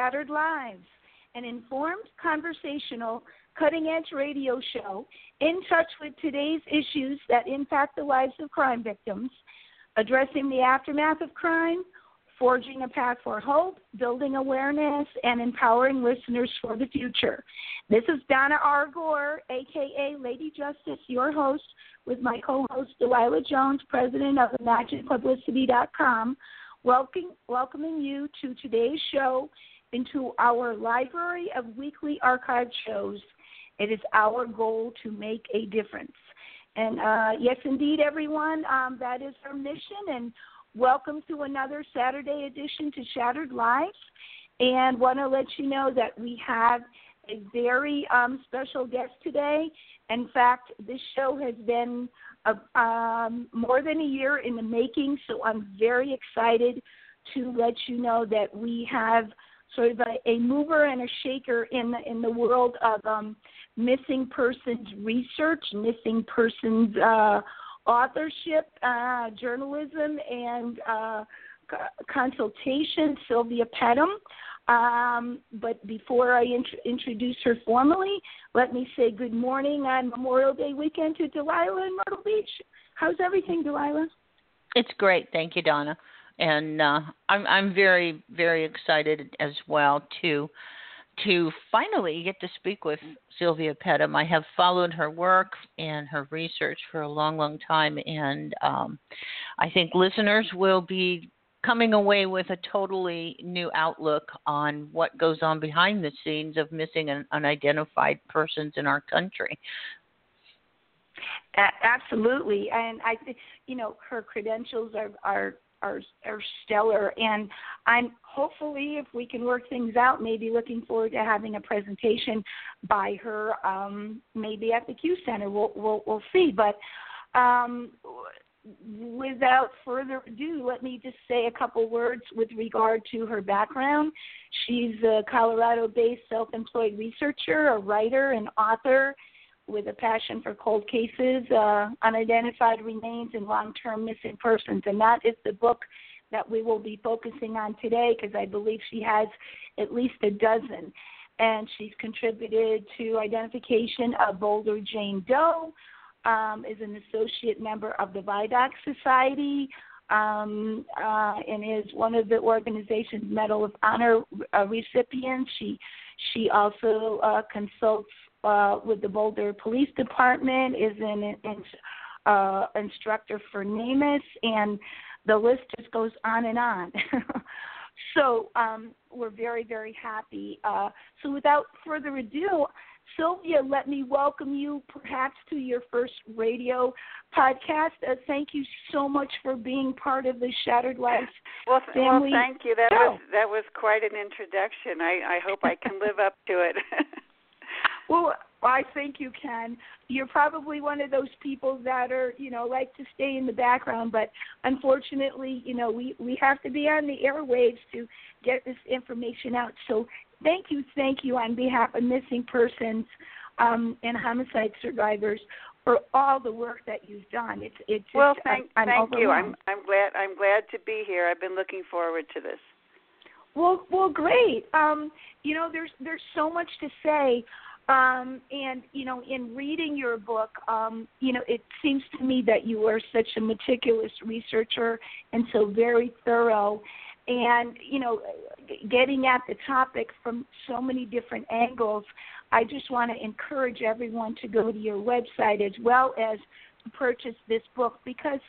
Shattered Lives, an informed, conversational, cutting edge radio show in touch with today's issues that impact the lives of crime victims, addressing the aftermath of crime, forging a path for hope, building awareness, and empowering listeners for the future. This is Donna R. Gore, aka Lady Justice, your host, with my co host Delilah Jones, president of ImaginePublicity.com welcome, welcoming you to today's show into our library of weekly archived shows. It is our goal to make a difference. And uh, yes, indeed, everyone, um, that is our mission. And welcome to another Saturday edition to Shattered Lives. And want to let you know that we have a very um, special guest today. In fact, this show has been um, more than a year in the making, so I'm very excited to let you know that we have sort of a, a mover and a shaker in the in the world of um, missing persons research, missing persons uh, authorship, uh, journalism, and uh, consultation. Silvia Pettem. Um, but before I int- introduce her formally, let me say good morning on Memorial Day weekend to Delilah in Myrtle Beach. How's everything, Delilah? It's great, thank you, Donna, and uh, I'm I'm very very excited as well to to finally get to speak with Silvia Pettem. I have followed her work and her research for a long, long time, and um, I think listeners will be coming away with a totally new outlook on what goes on behind the scenes of missing and unidentified persons in our country. Absolutely, and I think you know her credentials are are are are stellar, and I'm hopefully if we can work things out, maybe looking forward to having a presentation by her, um, maybe at the CUE Center. We'll we'll, we'll see, but um, without further ado, let me just say a couple words with regard to her background. She's a Colorado based self employed researcher, a writer, and author with a passion for cold cases, uh, unidentified remains, and long term missing persons. And that is the book that we will be focusing on today because I believe she has at least a dozen. And she's contributed to identification of Boulder Jane Doe, um, is an associate member of the Vidocq Society um, uh, and is one of the organization's Medal of Honor uh, recipients. She she also uh, consults uh, with the Boulder Police Department, is an, an uh, instructor for NamUs, and the list just goes on and on. so um, we're very, very happy. Uh, so without further ado, Silvia, let me welcome you perhaps to your first radio podcast. Uh, thank you so much for being part of the Shattered Lives well, family. Well, thank you. That show. was that was quite an introduction. I, I hope I can live up to it. well, I think you can. You're probably one of those people that are, you know, like to stay in the background, but unfortunately, you know, we we have to be on the airwaves to get this information out. So thank you, thank you on behalf of missing persons um, and homicide survivors for all the work that you've done. It's it's just, well, thank I'm, thank I'm you. I'm I'm glad I'm glad to be here. I've been looking forward to this. Well, well, great. Um, you know, there's there's so much to say. Um, and you know, in reading your book, um, you know, it seems to me that you are such a meticulous researcher and so very thorough. And you know getting at the topic from so many different angles i just want to encourage everyone to go to your website as well as purchase this book because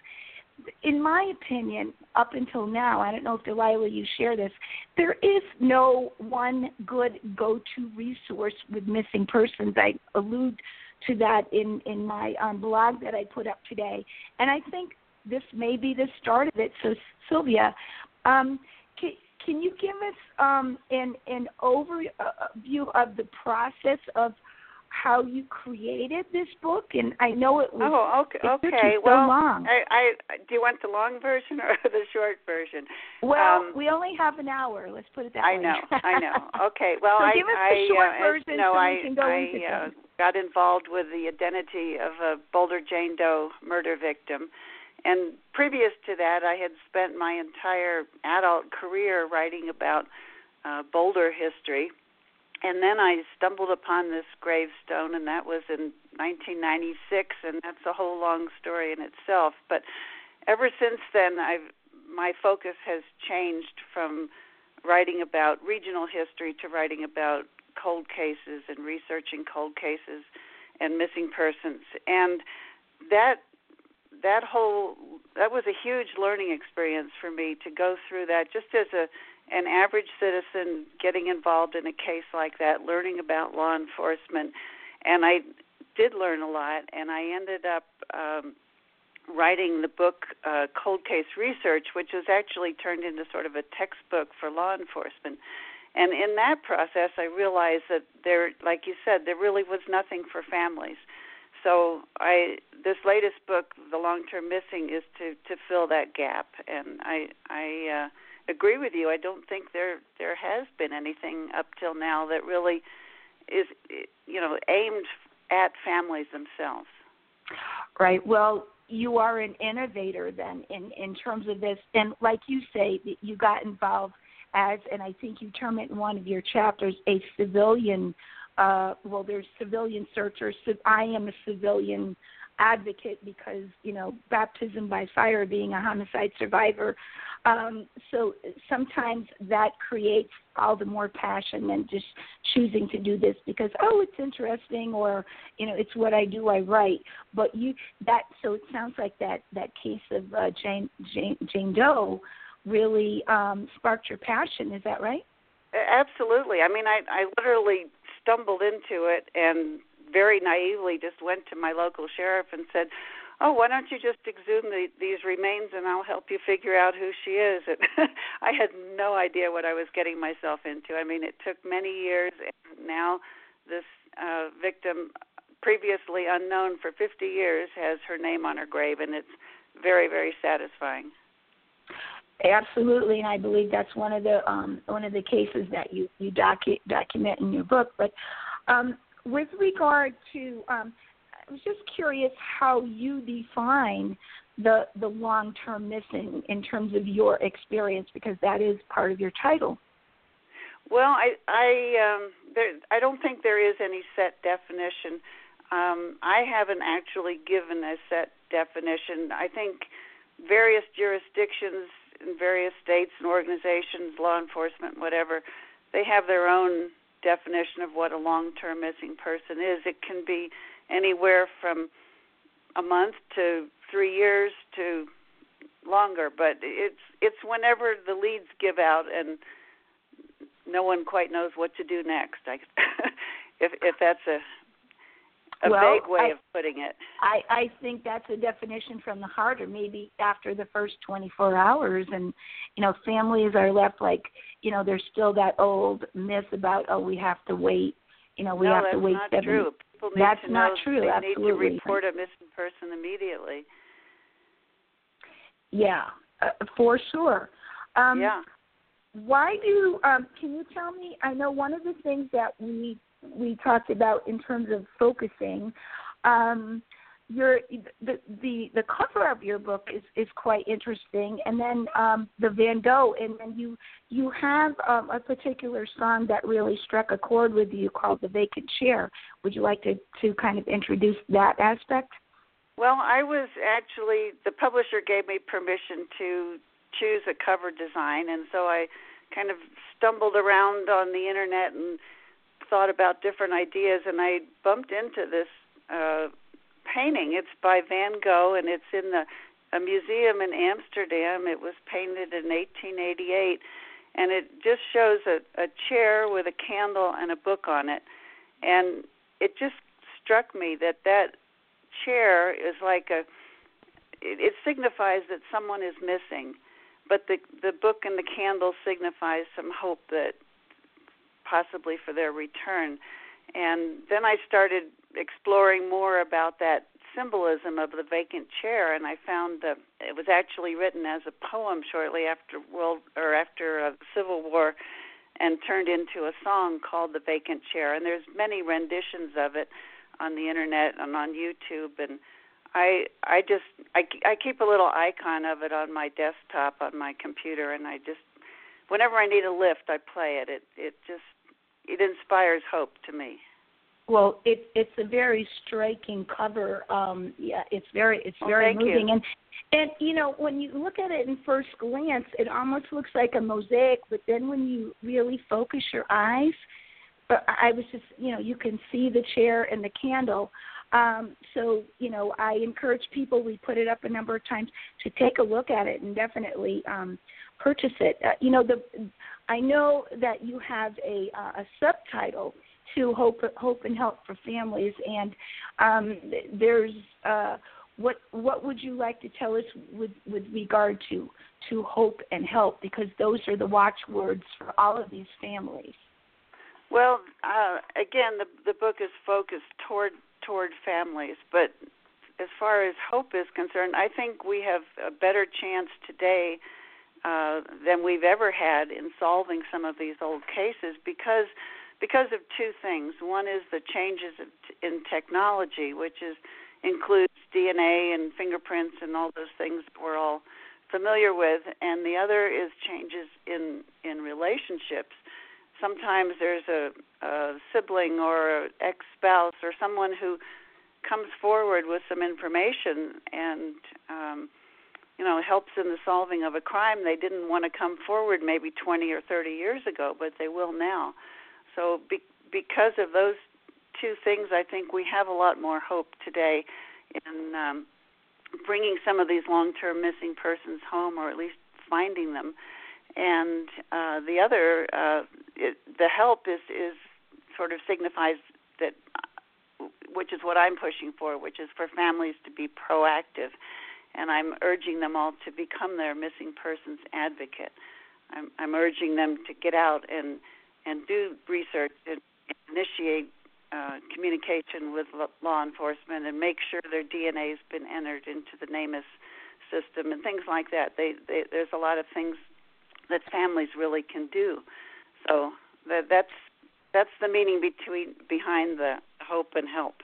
in my opinion up until now i don't know if delilah you share this there is no one good go to resource with missing persons. I allude to that in in my um, blog that i put up today. And i think this may be the start of it. So silvia um, can, can you give us um, an an overview of the process of how you created this book? And I know it was oh okay it okay so well long. I, I do you want the long version or the short version? Well, um, we only have an hour. Let's put it that I way. I know, I know. Okay, well, so I, give us I, the short uh, version no, so I, we can go I, into uh, things. got involved with the identity of a Boulder Jane Doe murder victim and previous to that, I had spent my entire adult career writing about uh, Boulder history. And then I stumbled upon this gravestone, and that was in 1996, and that's a whole long story in itself. But ever since then, I've my focus has changed from writing about regional history to writing about cold cases and researching cold cases and missing persons. And that that whole that was a huge learning experience for me to go through that just as a an average citizen getting involved in a case like that learning about law enforcement and i did learn a lot and i ended up um writing the book uh, cold case research which was actually turned into sort of a textbook for law enforcement. And in that process i realized that there like you said there really was nothing for families. So I this latest book, The Long Term Missing, is to to fill that gap, and I I uh, agree with you. I don't think there there has been anything up till now that really is you know aimed at families themselves. Right. Well, you are an innovator then in in terms of this, and like you say, you got involved as, and I think you term it in one of your chapters, a civilian uh, well, there's civilian searchers. So I am a civilian advocate because you know baptism by fire, being a homicide survivor. Um, so sometimes that creates all the more passion than just choosing to do this because oh it's interesting or you know it's what I do I write. But you that so it sounds like that that case of uh, Jane Jane Jane Doe really um, sparked your passion. Is that right? Absolutely. I mean, I I literally stumbled into it and very naively just went to my local sheriff and said, "Oh, why don't you just exhume the, these remains and I'll help you figure out who she is?" And I had no idea what I was getting myself into. I mean, it took many years, and now this uh, victim, previously unknown for 50 years, has her name on her grave, and it's very, very satisfying. Absolutely, and I believe that's one of the um, one of the cases that you you docu- document in your book. But um, with regard to, um, I was just curious how you define the the long term missing in terms of your experience, because that is part of your title. Well, I I um, there, I don't think there is any set definition. Um, I haven't actually given a set definition. I think various jurisdictions in various states and organizations, law enforcement, whatever, they have their own definition of what a long-term missing person is. It can be anywhere from a month to three years to longer, but it's it's whenever the leads give out and no one quite knows what to do next. I, if if that's a a well, vague way I, of putting it. I, I think that's a definition from the heart, or maybe after the first 24 hours. And, you know, families are left like, you know, there's still that old myth about, oh, we have to wait. You know, we no, have to wait not seven. True. People need that's to not know true. They Absolutely. need to report a missing person immediately. Yeah, uh, for sure. Um, yeah. Why do? Um, can you tell me? I know one of the things that we we talked about in terms of focusing. Um, your the, the the cover of your book is is quite interesting, and then um, the Van Gogh, and then you you have um, a particular song that really struck a chord with you called "The Vacant Chair." Would you like to to kind of introduce that aspect? Well, I was actually the publisher gave me permission to choose a cover design, and so I kind of stumbled around on the internet and thought about different ideas, and I bumped into this uh, painting. It's by Van Gogh, and it's in the a museum in Amsterdam. It was painted in 1888, and it just shows a, a chair with a candle and a book on it. And it just struck me that that chair is like a it, it signifies that someone is missing, but the the book and the candle signifies some hope that possibly for their return. And then I started exploring more about that symbolism of the vacant chair, and I found that it was actually written as a poem shortly after world or after the Civil War, and turned into a song called "The Vacant Chair." And there's many renditions of it on the internet and on YouTube. And I I just I, I keep a little icon of it on my desktop on my computer, and I just whenever I need a lift, I play it. It it just it inspires hope to me. Well, it, it's a very striking cover. Um, yeah, it's very it's well, very moving, you. and and you know when you look at it in first glance, it almost looks like a mosaic. But then when you really focus your eyes, but I was just you know you can see the chair and the candle. Um, so you know I encourage people. We put it up a number of times to take a look at it and definitely um, purchase it. Uh, you know the I know that you have a uh, a subtitle to hope hope and help for families and um, there's uh, what what would you like to tell us with with regard to to hope and help because those are the watchwords for all of these families well uh, again the the book is focused toward toward families but as far as hope is concerned i think we have a better chance today uh, than we've ever had in solving some of these old cases because because of two things. One is the changes in technology, which is includes DNA and fingerprints and all those things we're all familiar with, and the other is changes in in relationships. Sometimes there's a, a sibling or ex-spouse or someone who comes forward with some information and um, you know helps in the solving of a crime they didn't want to come forward maybe 20 or 30 years ago, but they will now. So be, because of those two things, I think we have a lot more hope today in um, bringing some of these long-term missing persons home, or at least finding them. And uh, the other, uh, it, the help is is sort of signifies that, uh, which is what I'm pushing for, which is for families to be proactive, and I'm urging them all to become their missing persons advocate. I'm, I'm urging them to get out and and do research and initiate uh, communication with law enforcement and make sure their DNA has been entered into the NamUs system and things like that. They, they, there's a lot of things that families really can do. So that, that's that's the meaning between behind the hope and help.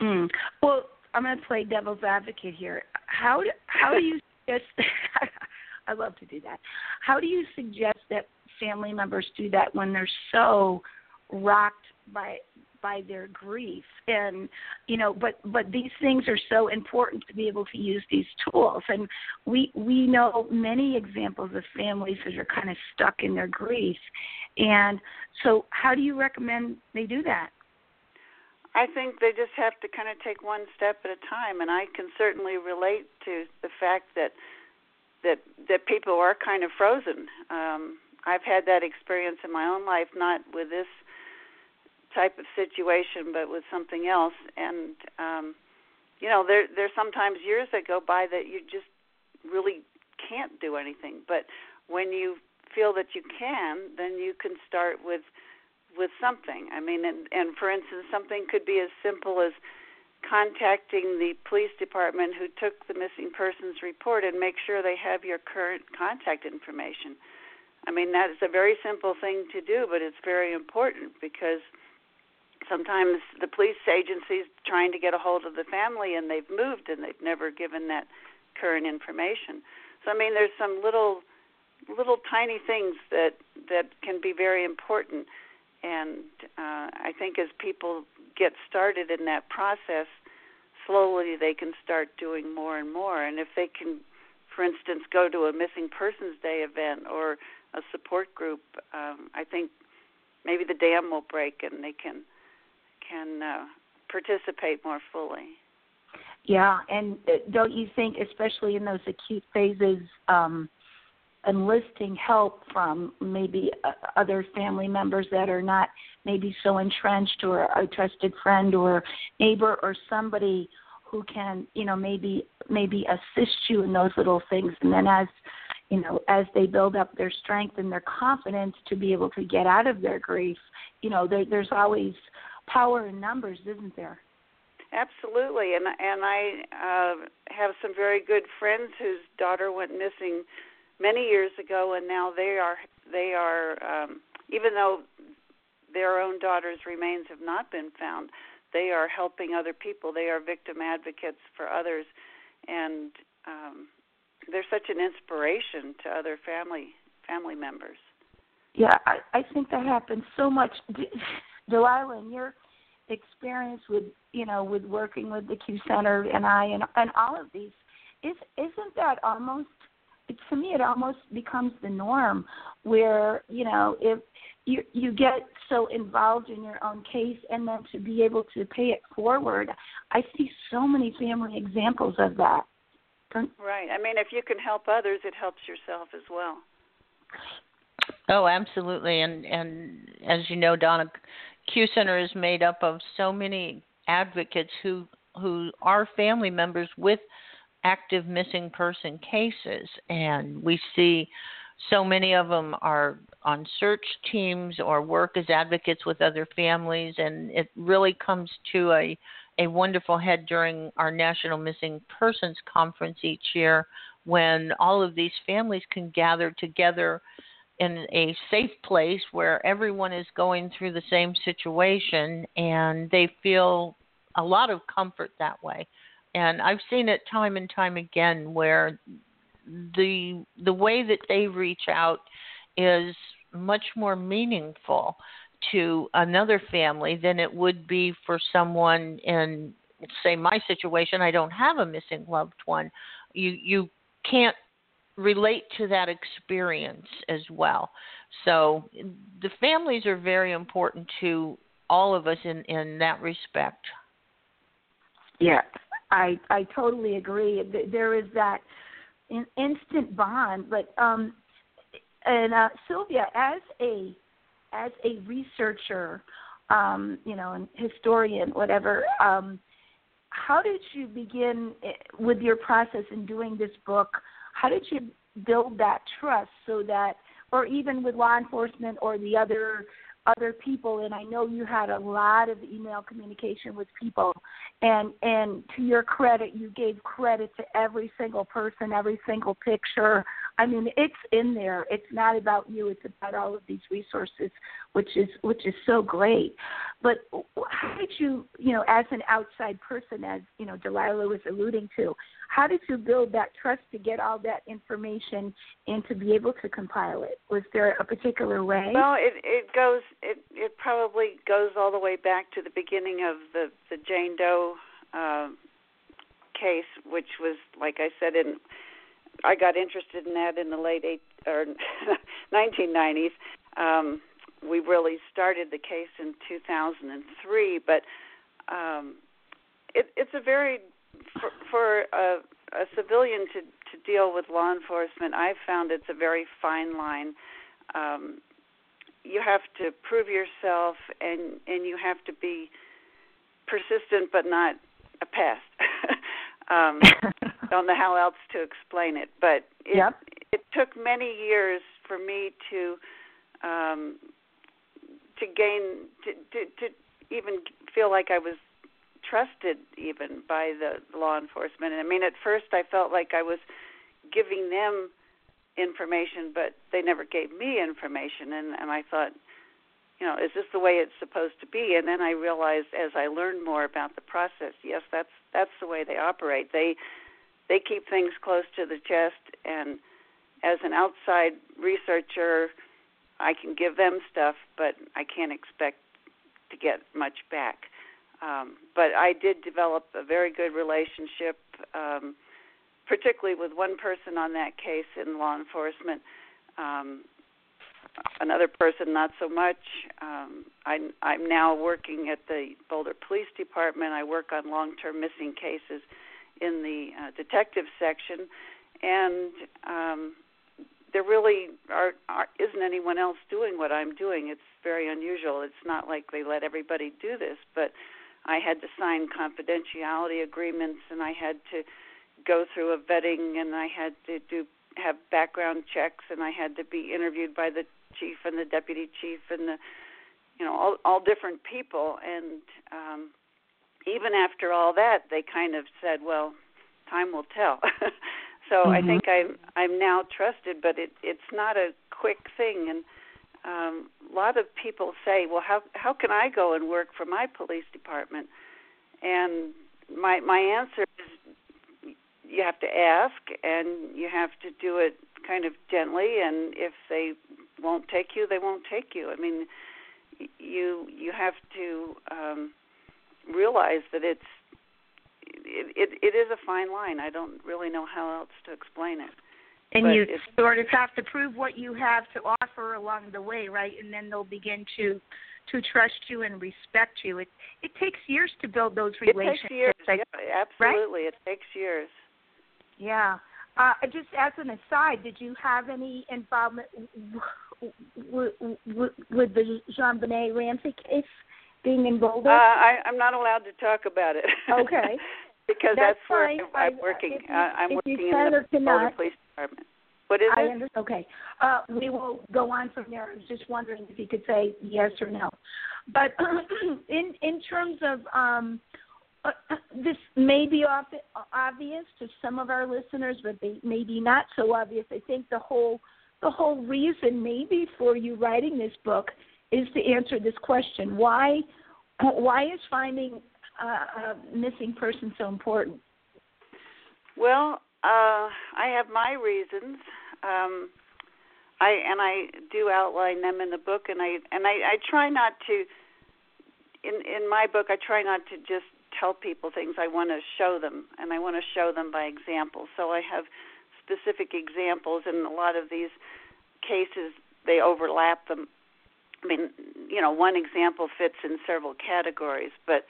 Mm. Well, I'm going to play devil's advocate here. How do, how do you suggest? I love to do that. How do you suggest that family members do that when they're so rocked by by their grief and you know but but these things are so important to be able to use these tools and we we know many examples of families that are kind of stuck in their grief and so how do you recommend they do that I think they just have to kind of take one step at a time and I can certainly relate to the fact that that that people are kind of frozen um I've had that experience in my own life, not with this type of situation, but with something else. And um, you know, there there's sometimes years that go by that you just really can't do anything. But when you feel that you can, then you can start with with something. I mean, and, and for instance, something could be as simple as contacting the police department who took the missing persons report and make sure they have your current contact information. I mean, that is a very simple thing to do, but it's very important because sometimes the police agency is trying to get a hold of the family and they've moved and they've never given that current information. So I mean, there's some little little tiny things that that can be very important and uh, I think as people get started in that process, slowly they can start doing more and more. And if they can, for instance, go to a missing persons day event or a support group, um, I think maybe the dam will break and they can can uh, participate more fully. Yeah, and uh, don't you think, especially in those acute phases, um, enlisting help from maybe uh, other family members that are not maybe so entrenched, or a trusted friend or neighbor, or somebody who can, you know, maybe maybe assist you in those little things, and then as you know, as they build up their strength and their confidence to be able to get out of their grief, you know, there, there's always power in numbers, isn't there? Absolutely, and and I uh, have some very good friends whose daughter went missing many years ago, and now they are they are um, even though their own daughter's remains have not been found, they are helping other people. They are victim advocates for others, and um, they're such an inspiration to other family family members. Yeah, I, I think that happens so much. Delilah, in your experience with you know with working with the CUE Center and I and and all of these, is isn't that almost it, to me it almost becomes the norm where you know if you you get so involved in your own case and then to be able to pay it forward i see so many family examples of that. Right. I mean if you can help others it helps yourself as well. Oh absolutely. And and as you know donna CUE center is made up of so many advocates who who are family members with active missing person cases and we see so many of them are on search teams or work as advocates with other families, and it really comes to a a wonderful head during our National Missing Persons Conference each year when all of these families can gather together in a safe place where everyone is going through the same situation and they feel a lot of comfort that way. And I've seen it time and time again where the the way that they reach out is much more meaningful to another family than it would be for someone in say my situation. I don't have a missing loved one. You you can't relate to that experience as well. So the families are very important to all of us in in that respect. Yeah i i totally agree there is that instant bond. But um, and uh, Silvia, as a as a researcher, um, you know, and historian, whatever, um, how did you begin eh, with your process in doing this book? How did you build that trust so that, or even with law enforcement or the other other people and I know you had a lot of email communication with people. And and to your credit you gave credit to every single person every single picture. I mean it's in there. It's not about you. It's about all of these resources which is which is so great. But how did you you know as an outside person as you know Delilah was alluding to how did you build that trust to get all that information and to be able to compile it? Was there a particular way? Well, it it goes it it probably goes all the way back to the beginning of the the Jane Doe uh, case, which was like I said in I got interested in that in the late eight or 1990s. Um, we really started the case in 2003, but um, it, it's a very for, for a, a civilian to to deal with law enforcement, I've found it's a very fine line. Um, you have to prove yourself, and and you have to be persistent, but not a pest. um, don't know how else to explain it, but it, yep. it took many years for me to um, to gain to, to to even feel like I was trusted even by the law enforcement. And I mean, at first I felt like I was giving them information, but they never gave me information, and and I thought, you know, is this the way it's supposed to be? And then I realized as I learned more about the process, yes, that's that's the way they operate. They they keep things close to the chest, and as an outside researcher, I can give them stuff, but I can't expect to get much back. Um, but I did develop a very good relationship, um, particularly with one person on that case in law enforcement. Um, another person, not so much. Um, I'm, I'm now working at the Boulder Police Department. I work on long-term missing cases in the uh, detective section, and um, there really are, are isn't anyone else doing what I'm doing. It's very unusual. It's not like they let everybody do this, but I had to sign confidentiality agreements and I had to go through a vetting and I had to do have background checks and I had to be interviewed by the chief and the deputy chief and the you know all all different people. And um even after all that they kind of said well time will tell. So mm-hmm. i think i'm i'm now trusted but it it's not a quick thing. And um, a lot of people say, "Well, how how can I go and work for my police department?" And my my answer is, you have to ask, and you have to do it kind of gently, and if they won't take you, they won't take you. I mean, you you have to um, realize that it's it, it it is a fine line. I don't really know how else to explain it. And but you sort of have to prove what you have to offer along the way, right? And then they'll begin to to trust you and respect you. It it takes years to build those relationships. It takes years. Like, yeah, absolutely. Right? It takes years. Yeah. Uh, just as an aside, did you have any involvement with, with, with the JonBenét Ramsey case being in Boulder? Uh, I, I'm not allowed to talk about it. Okay. because that's, that's, where. I'm I, working. If you, I'm working in the cannot, Police Department. What is I it? understand. Okay. Uh, we will go on from there. I was just wondering if you could say yes or no. But in in terms of um, uh, this may be off, obvious to some of our listeners, but they may be not so obvious. I think the whole the whole reason maybe for you writing this book is to answer this question: why why is finding uh, a missing person so important? Well, uh, I have my reasons. Um, I and I do outline them in the book, and I and I, I try not to. In in my book, I try not to just tell people things. I want to show them, and I want to show them by example. So I have specific examples, and a lot of these cases they overlap them. I mean, you know, one example fits in several categories, but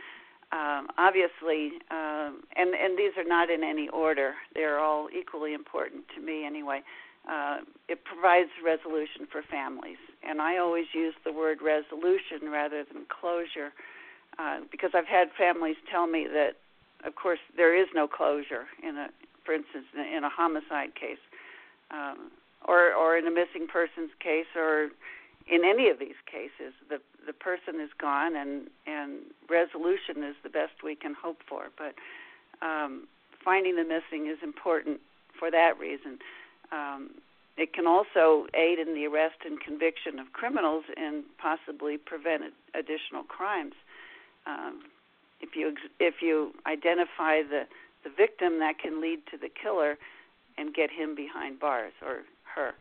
um, obviously, um, and and these are not in any order. They're all equally important to me anyway. Uh, it provides resolution for families, and I always use the word resolution rather than closure, uh, because I've had families tell me that, of course, there is no closure in a, for instance, in a homicide case, um, or or in a missing persons case, or in any of these cases, the the person is gone, and and resolution is the best we can hope for. But um, finding the missing is important for that reason. Um, it can also aid in the arrest and conviction of criminals and possibly prevent additional crimes. Um, if you if you identify the the victim, that can lead to the killer and get him behind bars or her.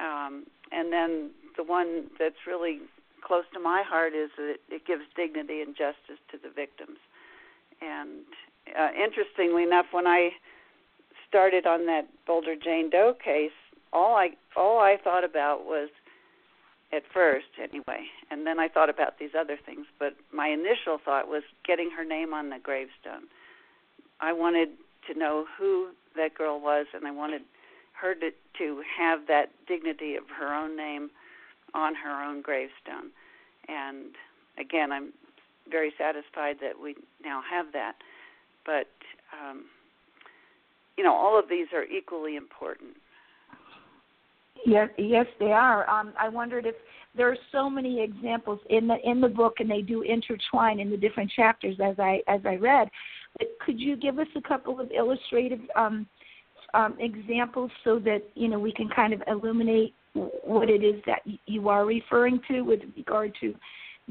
Um, and then the one that's really close to my heart is that it gives dignity and justice to the victims. And uh, interestingly enough, when I started on that Boulder Jane Doe case, all I all I thought about was at first anyway, and then I thought about these other things. But my initial thought was getting her name on the gravestone. I wanted to know who that girl was, and I wanted her to to have that dignity of her own name on her own gravestone. And again, I'm very satisfied that we now have that. But um, you know, all of these are equally important. Yes, yes, they are. Um, I wondered if there are so many examples in the in the book, and they do intertwine in the different chapters as I as I read. But could you give us a couple of illustrative um, um, examples so that you know we can kind of illuminate what it is that you are referring to with regard to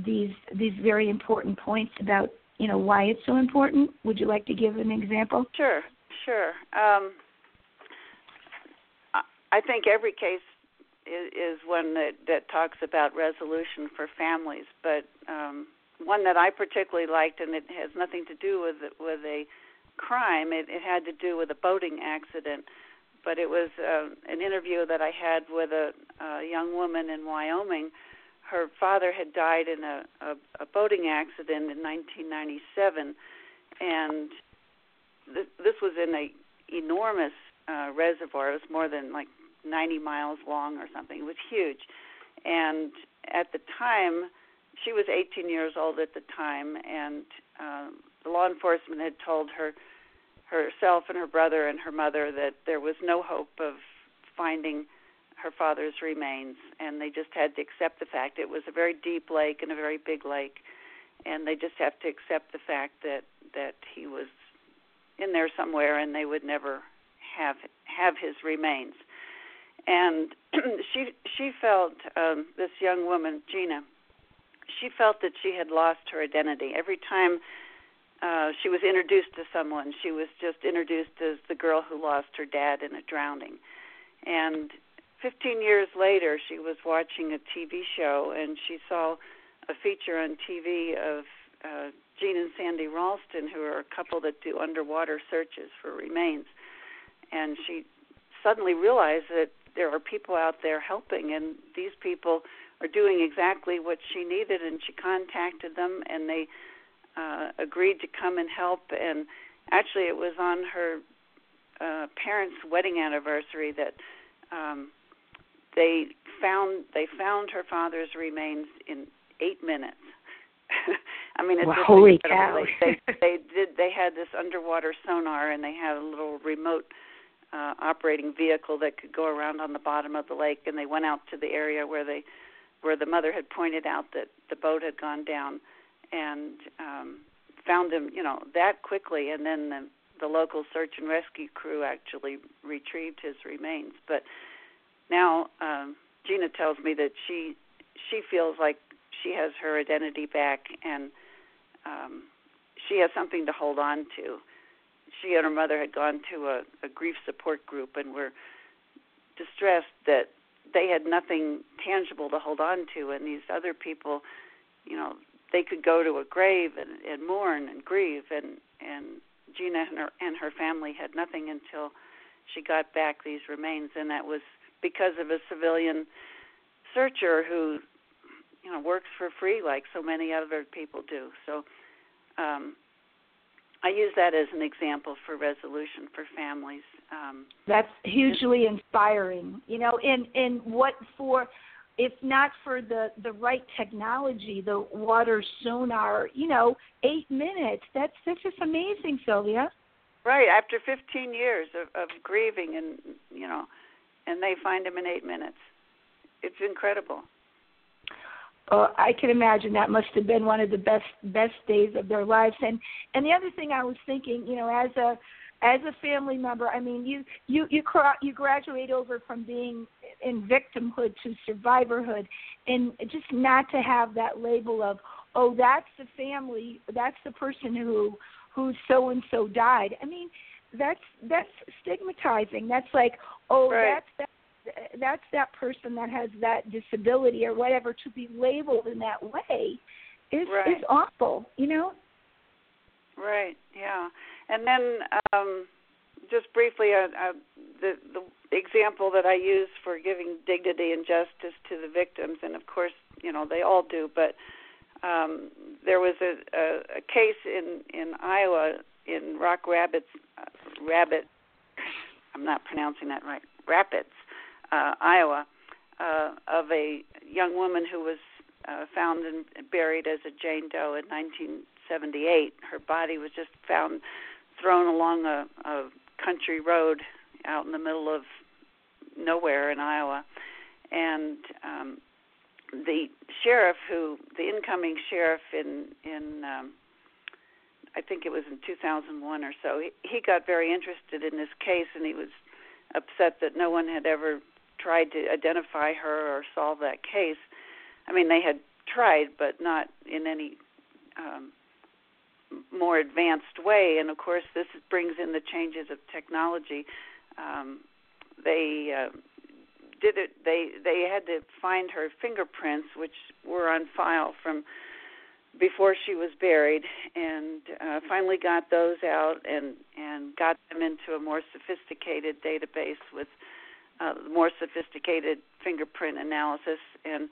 these these very important points about you know why it's so important. Would you like to give an example? Sure, sure. Um, I think every case is, is one that that talks about resolution for families, but um, one that I particularly liked, and it has nothing to do with with a crime. It, it had to do with a boating accident but it was uh, an interview that I had with a, a young woman in Wyoming. Her father had died in a, a, a boating accident in 1997, and th- this was in a enormous uh, reservoir. It was more than like 90 miles long or something. It was huge, and at the time, she was 18 years old at the time, and uh, the law enforcement had told her herself and her brother and her mother that there was no hope of finding her father's remains. And they just had to accept the fact it was a very deep lake and a very big lake. And they just have to accept the fact that that he was in there somewhere and they would never have have his remains. And she she felt um this young woman Gina she felt that she had lost her identity. Every time uh, she was introduced to someone. She was just introduced as the girl who lost her dad in a drowning, And 15 years later, she was watching a TV show and she saw a feature on TV of uh, Gene and Sandy Ralston, who are a couple that do underwater searches for remains. And she suddenly realized that there are people out there helping, and these people are doing exactly what she needed. And she contacted them, and they uh, agreed to come and help. And actually, it was on her uh, parents' wedding anniversary that um, they found they found her father's remains in eight minutes. I mean, it's well, just holy incredible. cow! they, they they did. They had this underwater sonar, and they had a little remote uh, operating vehicle that could go around on the bottom of the lake. And they went out to the area where they where the mother had pointed out that the boat had gone down, and um, found him. You know that quickly, and then the, the local search and rescue crew actually retrieved his remains. But now um, Gina tells me that she she feels like she has her identity back and um, she has something to hold on to. She and her mother had gone to a, a grief support group and were distressed that they had nothing tangible to hold on to, and these other people, you know, they could go to a grave and, and mourn and grieve, and and Gina and her and her family had nothing until she got back these remains, and that was because of a civilian searcher who you know works for free like so many other people do. So um, I use that as an example for resolution for families. Um, That's hugely inspiring. You know, in in what for if not for the the right technology, the water sonar, you know, eight minutes. That's that's just amazing, Silvia. Right after 15 years of, of grieving, and you know, and they find him in eight minutes. It's incredible. Uh, I can imagine that must have been one of the best best days of their lives. And and the other thing I was thinking, you know, as a as a family member, I mean, you you you you graduate over from being in victimhood to survivorhood, and just not to have that label of oh, that's the family, that's the person who who so and so died. I mean, that's that's stigmatizing. That's like oh, right. that's that that's that person that has that disability or whatever to be labeled in that way is right. is awful you know right yeah and then um just briefly uh, uh, the the example that I use for giving dignity and justice to the victims and of course you know they all do but um there was a a, a case in in Iowa in Rock Rapids uh, Rabbit I'm not pronouncing that right Rapids uh, Iowa, uh, of a young woman who was uh, found and buried as a Jane Doe in 1978. Her body was just found thrown along a, a country road out in the middle of nowhere in Iowa, and um, the sheriff, who the incoming sheriff in in um, I think it was in 2001 or so, he, he got very interested in this case, and he was upset that no one had ever tried to identify her or solve that case. I mean, they had tried, but not in any um, more advanced way. And of course, this brings in the changes of technology. Um, they uh, did it. They they had to find her fingerprints, which were on file from before she was buried, and uh, finally got those out and and got them into a more sophisticated database with uh, more sophisticated fingerprint analysis and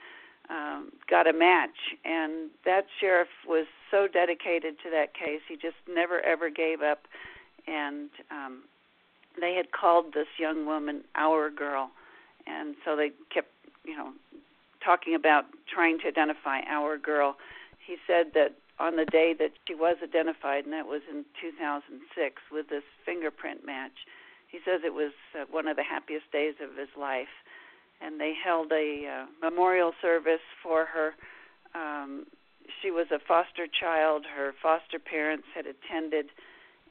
um, got a match. And that sheriff was so dedicated to that case, he just never ever gave up. And um, they had called this young woman our girl, and so they kept, you know, talking about trying to identify our girl. He said that on the day that she was identified, and that was in 2006, with this fingerprint match he says it was uh, one of the happiest days of his life. And they held a uh, memorial service for her. Um, she was a foster child. Her foster parents had attended,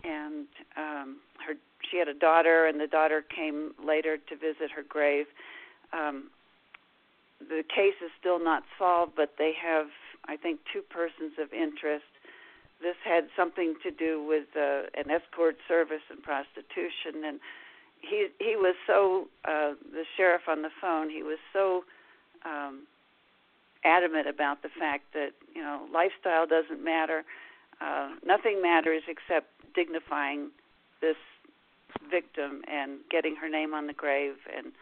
and um, her she had a daughter, and the daughter came later to visit her grave. Um, the case is still not solved, but they have, I think, two persons of interest. This had something to do with uh, an escort service and prostitution, and he he was so uh, the sheriff on the phone. He was so um, adamant about the fact that you know lifestyle doesn't matter. Uh, nothing matters except dignifying this victim and getting her name on the grave and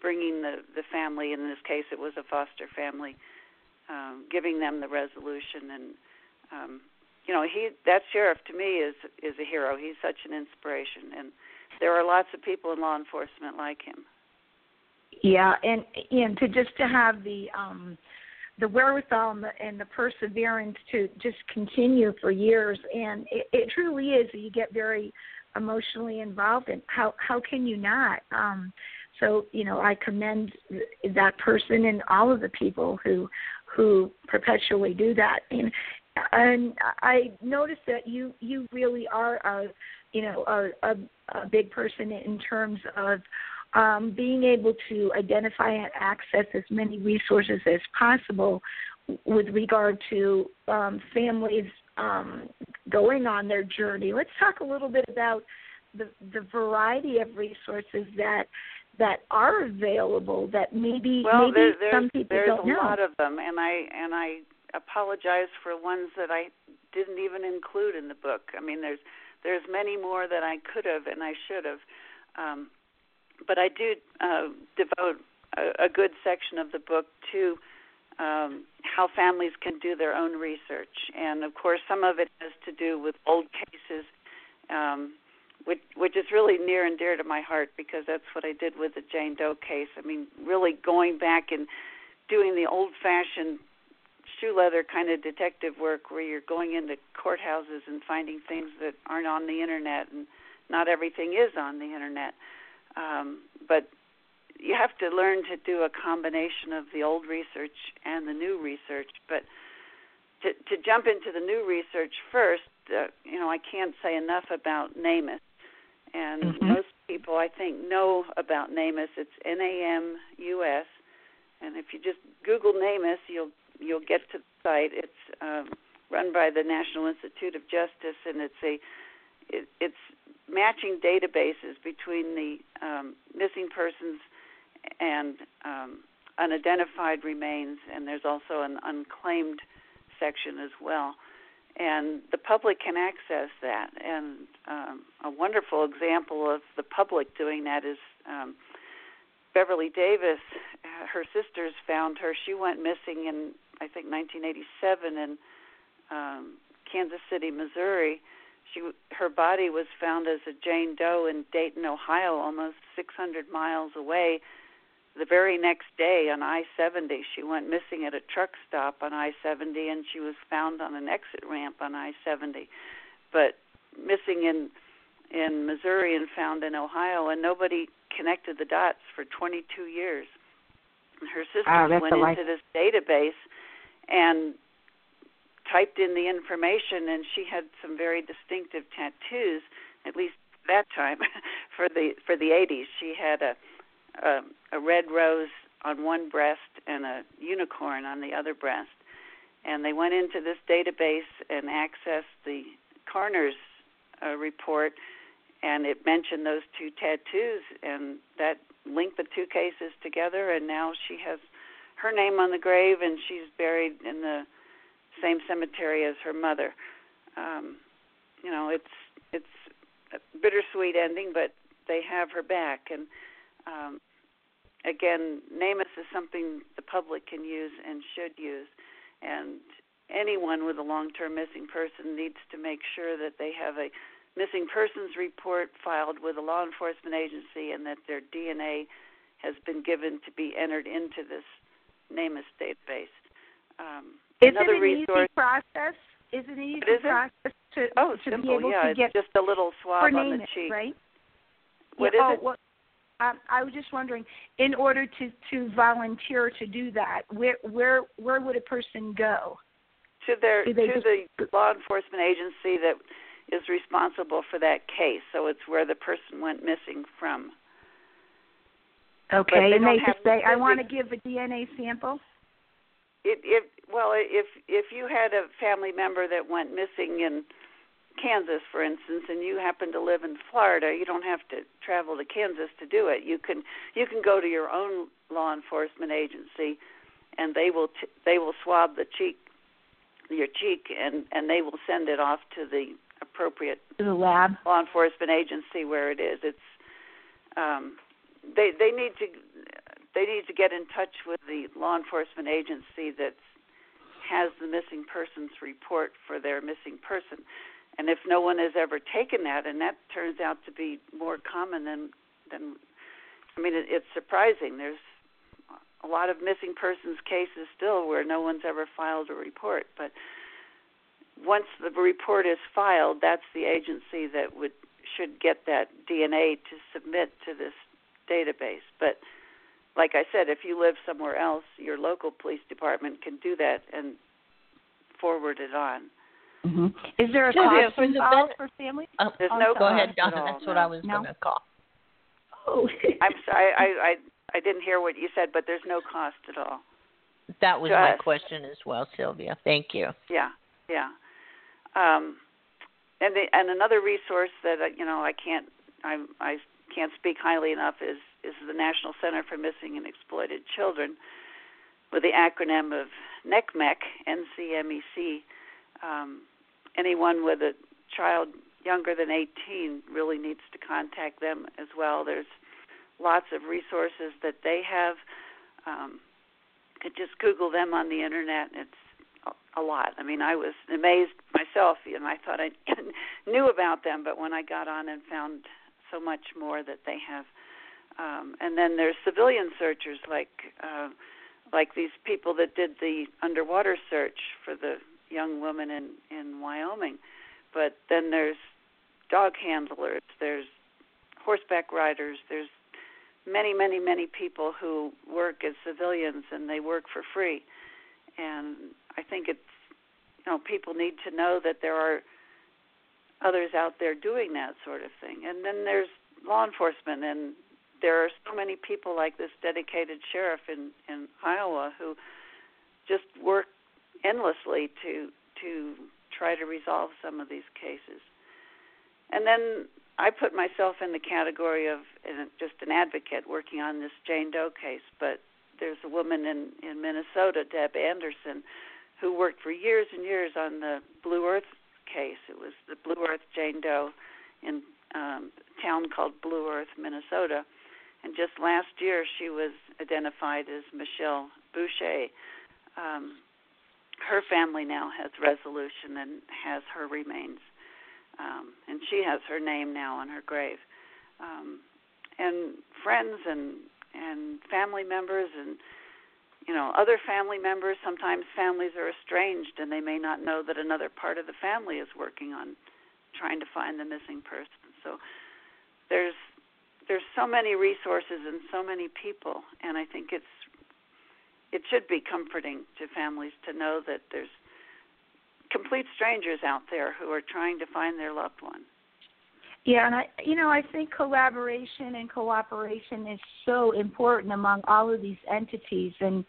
bringing the the family. In this case, it was a foster family, um, giving them the resolution and. Um, you know, he that sheriff to me is is a hero. He's such an inspiration, and there are lots of people in law enforcement like him. Yeah, and and to just to have the um the wherewithal and the, and the perseverance to just continue for years, and it, it truly is. You get very emotionally involved, and how how can you not? Um, so you know, I commend that person and all of the people who who perpetually do that. And and I noticed that you you really are a you know a, a, a big person in terms of um, being able to identify and access as many resources as possible with regard to um, families um, going on their journey. Let's talk a little bit about the, the variety of resources that that are available that maybe well, maybe there, some people there's don't know. There's a lot of them, and I and I apologize for ones that I didn't even include in the book. I mean, there's there's many more that I could have and I should have. Um, but I do uh, devote a, a good section of the book to um, how families can do their own research, and of course, some of it has to do with old cases, um, which which is really near and dear to my heart because that's what I did with the Jane Doe case. I mean, really going back and doing the old-fashioned shoe leather kind of detective work where you're going into courthouses and finding things that aren't on the internet and not everything is on the internet um, but you have to learn to do a combination of the old research and the new research. But to, to jump into the new research first, uh, you know, I can't say enough about NamUs. And mm-hmm. most people, I think, know about NamUs. It's N-A-M-U-S, and if you just Google NamUs, you'll you'll get to the site. It's um, run by the National Institute of Justice, and it's a it, it's matching databases between the um, missing persons and um, unidentified remains, and there's also an unclaimed section as well. And the public can access that. And um, a wonderful example of the public doing that is um, Beverly Davis. Her sisters found her. She went missing in, I think, 1987 in um, Kansas City, Missouri she her body was found as a Jane Doe in Dayton, Ohio, almost 600 miles away. The very next day on I-70, she went missing at a truck stop on I-70, and she was found on an exit ramp on I-70, but missing in in Missouri and found in Ohio, and nobody connected the dots for 22 years. Her sisters wow, went into this database and typed in the information, and she had some very distinctive tattoos. At least that time, for the for the 80s, she had a a, a red rose on one breast and a unicorn on the other breast. And they went into this database and accessed the coroner's uh, report, and it mentioned those two tattoos, and that linked the two cases together. And now she has her name on the grave, and she's buried in the same cemetery as her mother. Um, you know, it's it's a bittersweet ending, but they have her back. And um, again, NamUs is something the public can use and should use. And anyone with a long-term missing person needs to make sure that they have a missing persons report filed with a law enforcement agency and that their DNA has been given to be entered into this NamUs database. Um, is Another it an resource. easy process? Is it an easy is process to oh to simple be able yeah to get it's just a little swab on name the it, cheek right? What yeah, is oh, it? Well, um, I was just wondering, in order to to volunteer to do that, where where where would a person go? to their to just- the law enforcement agency that is responsible for that case so it's where the person went missing from Okay, they and they just say, "I want to give a DNA sample." it if well if if you had a family member that went missing in Kansas, for instance, and you happen to live in Florida, you don't have to travel to Kansas to do it. You can you can go to your own law enforcement agency, and they will t- they will swab the cheek your cheek and and they will send it off to the appropriate to the lab law enforcement agency where it is. It's um, they they need to they need to get in touch with the law enforcement agency that has the missing persons report for their missing person. And if no one has ever taken that, and that turns out to be more common than than, I mean, it, it's surprising. There's a lot of missing persons cases still where no one's ever filed a report, but once the report is filed, that's the agency that would should get that DNA to submit to this database. But like I said, if you live somewhere else, your local police department can do that and forward it on. Mm-hmm. Is there a Silvia, cost for the ben- for families? Oh, There's oh, no go ahead, cost at Donna. all, That's what. I was No. going to call. Oh. I'm sorry, I, I I didn't hear what you said, but there's no cost at all. That was my Just- question as well, Silvia. Thank you. Yeah, yeah. Um, and the and another resource that uh, you know I can't I I can't speak highly enough is is the National Center for Missing and Exploited Children, with the acronym of NCMEC, NCMEC. Um, anyone with a child younger than 18 really needs to contact them as well. There's lots of resources that they have. Um, could just Google them on the internet. It's a- lot. I mean, I was amazed myself. You know, I thought I knew about them, but when I got on and found so much more that they have, um, and then there's civilian searchers like uh, like these people that did the underwater search for the young woman in in Wyoming. But then there's dog handlers. There's horseback riders. There's many, many, many people who work as civilians and they work for free. And I think it's you know people need to know that there are others out there doing that sort of thing. And then there's law enforcement and there are so many people like this dedicated sheriff in in Iowa who just work endlessly to to try to resolve some of these cases. And then I put myself in the category of just an advocate working on this Jane Doe case, but there's a woman in in Minnesota, Deb Anderson, who worked for years and years on the Blue Earth case. It was the Blue Earth Jane Doe in um, a town called Blue Earth, Minnesota. And just last year, she was identified as Michelle Busha. Um, her family now has resolution and has her remains, um, and she has her name now on her grave. Um, and friends and and family members and you know other family members sometimes families are estranged and they may not know that another part of the family is working on trying to find the missing person. So there's there's so many resources and so many people and i think it's it should be comforting to families to know that there's complete strangers out there who are trying to find their loved one Yeah, and I, you know, I think collaboration and cooperation is so important among all of these entities, and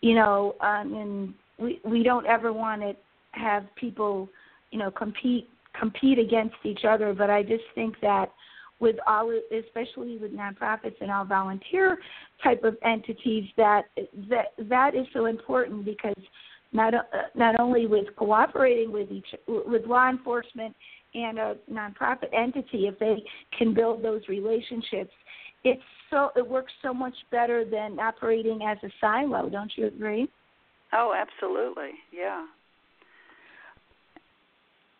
you know, um, and we we don't ever want to have people, you know, compete compete against each other. But I just think that with all, especially with nonprofits and all volunteer type of entities, that that that is so important because not uh, not only with cooperating with each with law enforcement and a nonprofit entity, if they can build those relationships, it's so it works so much better than operating as a silo. Don't you agree? oh absolutely yeah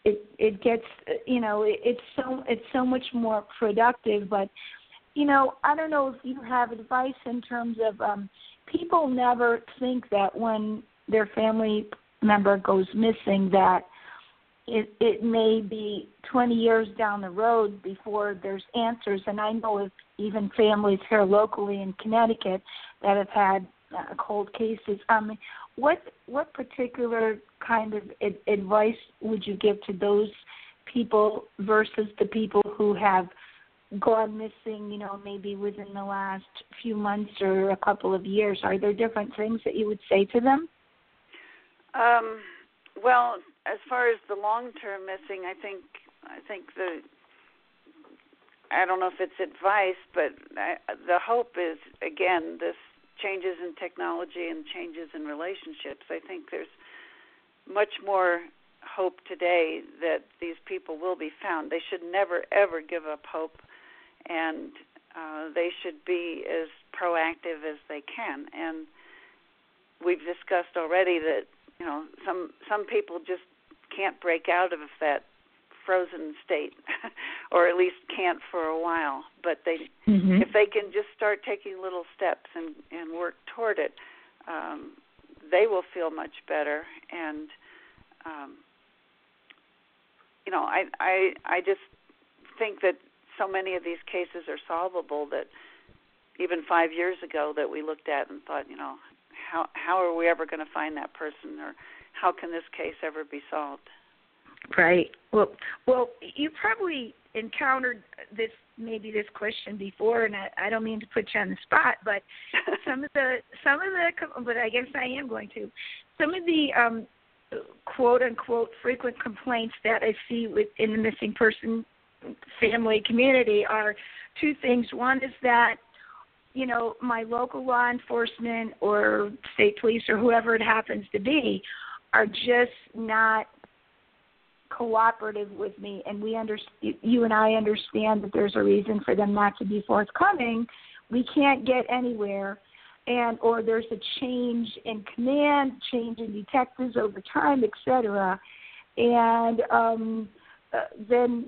It it gets you know it, it's so it's so much more productive. But you know I don't know if you have advice in terms of um, people never think that when their family member goes missing that it it may be 20 years down the road before there's answers. And I know of even families here locally in Connecticut that have had uh, cold cases. Um what what particular kind of ad- advice would you give to those people versus the people who have gone missing you know maybe within the last few months or a couple of years? Are there different things that you would say to them? Um, well, as far as the long term missing, I think I think the I don't know if it's advice, but I, the hope is again this changes in technology and changes in relationships. I think there's much more hope today that these people will be found. They should never ever give up hope, and uh, they should be as proactive as they can. And we've discussed already that you know some some people just can't break out of that frozen state or at least can't for a while but they mm-hmm. if they can just start taking little steps and and work toward it um they will feel much better and um you know i i i just think that so many of these cases are solvable that even 5 years ago that we looked at and thought you know how how are we ever going to find that person or how can this case ever be solved Right. Well, well, you probably encountered this maybe this question before, and I, I don't mean to put you on the spot, but some of the some of the but I guess I am going to some of the um, quote unquote frequent complaints that I see within the missing person family community are two things. One is that you know my local law enforcement or state police or whoever it happens to be are just not cooperative with me. And we under you and I understand that there's a reason for them not to be forthcoming, we can't get anywhere. And or there's a change in command, change in detectives over time, etc. And um, uh, then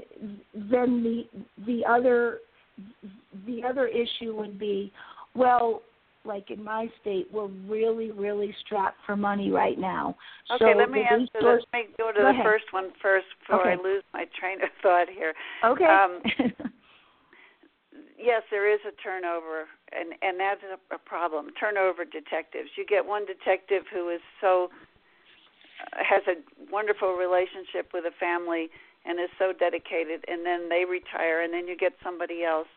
then the the other the other issue would be, well, like in my state, we're really, really strapped for money right now. Okay, so let me answer this. Let me go to go the ahead. first one first before okay. I lose my train of thought here. Okay. Um, yes, there is a turnover, and and that's a, a problem. Turnover detectives. You get one detective who is so uh, has a wonderful relationship with a family and is so dedicated, and then they retire, and then you get somebody else,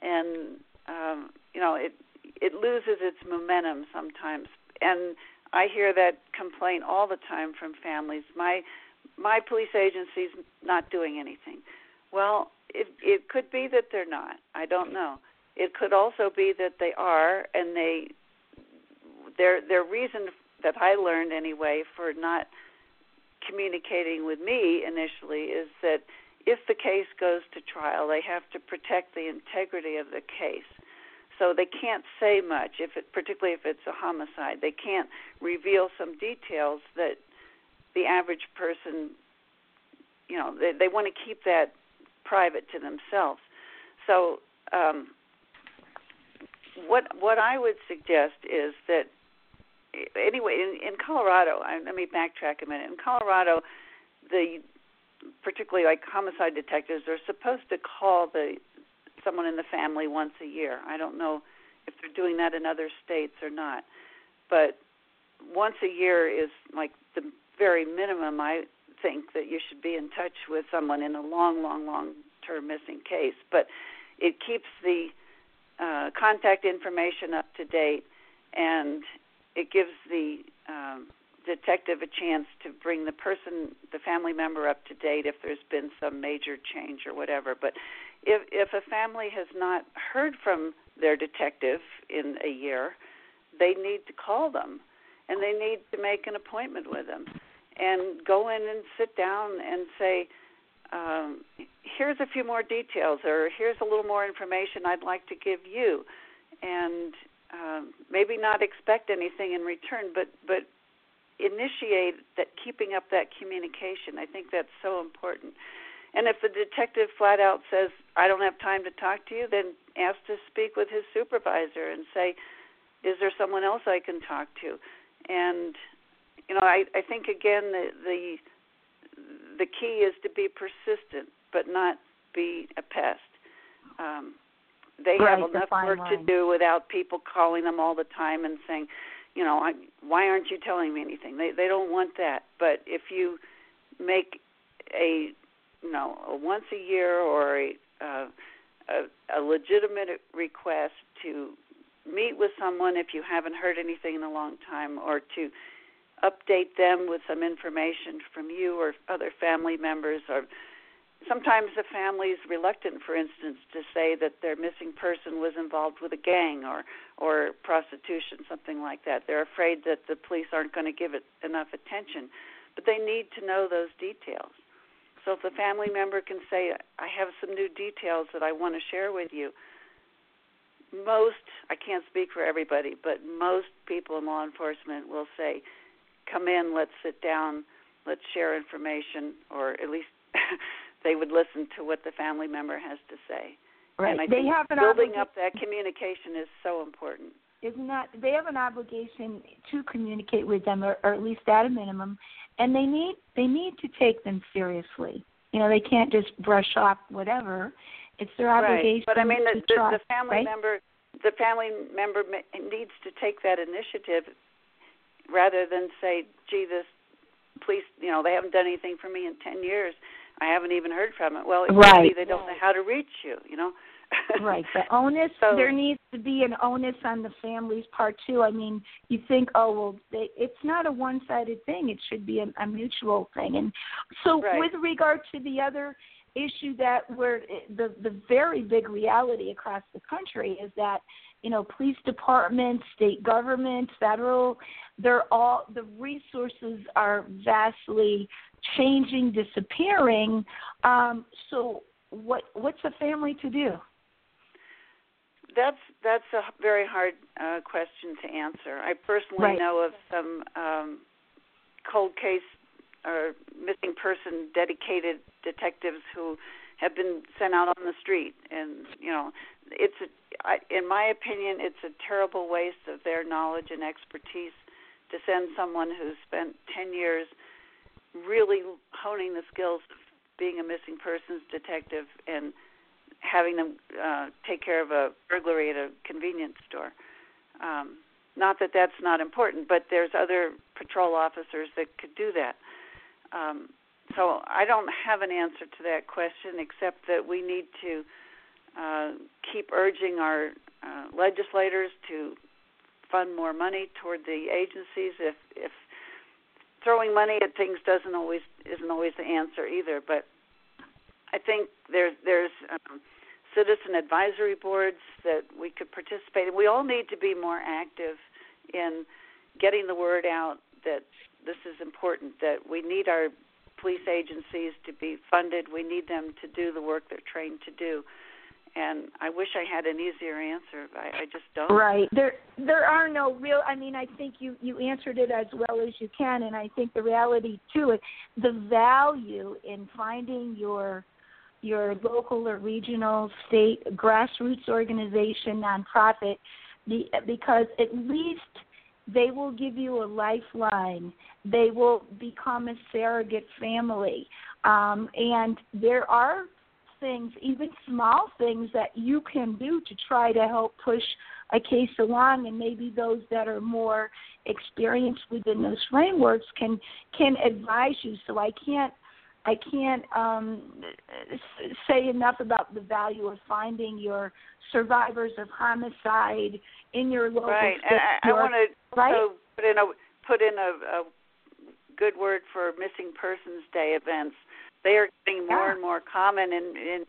and um, you know it it loses its momentum sometimes and I hear that complaint all the time from families. My my police agency's not doing anything. Well, it it could be that they're not. I don't know. It could also be that they are and they their their reason that I learned anyway for not communicating with me initially is that if the case goes to trial, they have to protect the integrity of the case so they can't say much if it particularly if it's a homicide. They can't reveal some details that the average person you know they they want to keep that private to themselves. So um what what i would suggest is that anyway in in colorado I, let me backtrack a minute. In colorado the particularly like homicide detectives are supposed to call the someone in the family once a year. I don't know if they're doing that in other states or not, but once a year is like the very minimum I think that you should be in touch with someone in a long, long, long term missing case. But it keeps the uh, contact information up to date and it gives the um, detective a chance to bring the person, the family member up to date if there's been some major change or whatever. But if if a family has not heard from their detective in a year, they need to call them and they need to make an appointment with them and go in and sit down and say um, here's a few more details or here's a little more information I'd like to give you and um, maybe not expect anything in return but but initiate that keeping up that communication. I think that's so important and if the detective flat out says, I don't have time to talk to you, then ask to speak with his supervisor and say, Is there someone else I can talk to? And you know, I, I think again the the the key is to be persistent but not be a pest. Um, they right, have enough work line. to do without people calling them all the time and saying, you know, I, why aren't you telling me anything? They they don't want that. But if you make a you know, a once a year or a, uh, a, a legitimate request to meet with someone if you haven't heard anything in a long time, or to update them with some information from you or other family members, or sometimes the family is reluctant, for instance, to say that their missing person was involved with a gang or or prostitution, something like that. They're afraid that the police aren't going to give it enough attention, but they need to know those details. So if the family member can say, "I have some new details that I want to share with you," most I can't speak for everybody, but most people in law enforcement will say, "Come in, let's sit down, let's share information," or at least they would listen to what the family member has to say. Right. And I they think have an building up that communication is so important. Isn't that they have an obligation to communicate with them, or, or at least at a minimum, and they need they need to take them seriously. You know, they can't just brush off whatever. It's their obligation. Right. But I mean, the, the, trust, the family right? member, the family member needs to take that initiative rather than say, "Gee, this police, you know, they haven't done anything for me in ten years. I haven't even heard from it." Well, it could Right. be they don't know how to reach you. You know. Right. The onus So- there needs to be an onus on the family's part too. I mean, you think, oh well, they, it's not a one-sided thing. It should be a, a mutual thing. And so, Right. with regard to the other issue that where the the very big reality across the country is that you know police departments, state governments, federal, they're all the resources are vastly changing, disappearing. Um, so what what's a family to do? That's that's a very hard uh, question to answer. I personally Right. know of some um, cold case or missing person dedicated detectives who have been sent out on the street, and you know, it's a, I, in my opinion, it's a terrible waste of their knowledge and expertise to send someone who's spent ten years really honing the skills of being a missing persons detective and having them uh, take care of a burglary at a convenience store. Um, not that that's not important, but there's other patrol officers that could do that. Um, so I don't have an answer to that question except that we need to uh, keep urging our uh, legislators to fund more money toward the agencies. If if throwing money at things doesn't always isn't always the answer either, but I think there's there's um, citizen advisory boards that we could participate in. We all need to be more active in getting the word out that this is important. That we need our police agencies to be funded. We need them to do the work they're trained to do. And I wish I had an easier answer. I, I just don't. Right. There there are no real I mean I think you you answered it as well as you can and I think the reality to it the value in finding your your local or regional state grassroots organization nonprofit because at least they will give you a lifeline. They will become a surrogate family. Um, and there are things, even small things that you can do to try to help push a case along and maybe those that are more experienced within those frameworks can can advise you. So i can't i can't um say enough about the value of finding your survivors of homicide in your local right and i, I want to right? also put in a put in a, a good word for missing persons day events they are getting more Yeah. and more common in in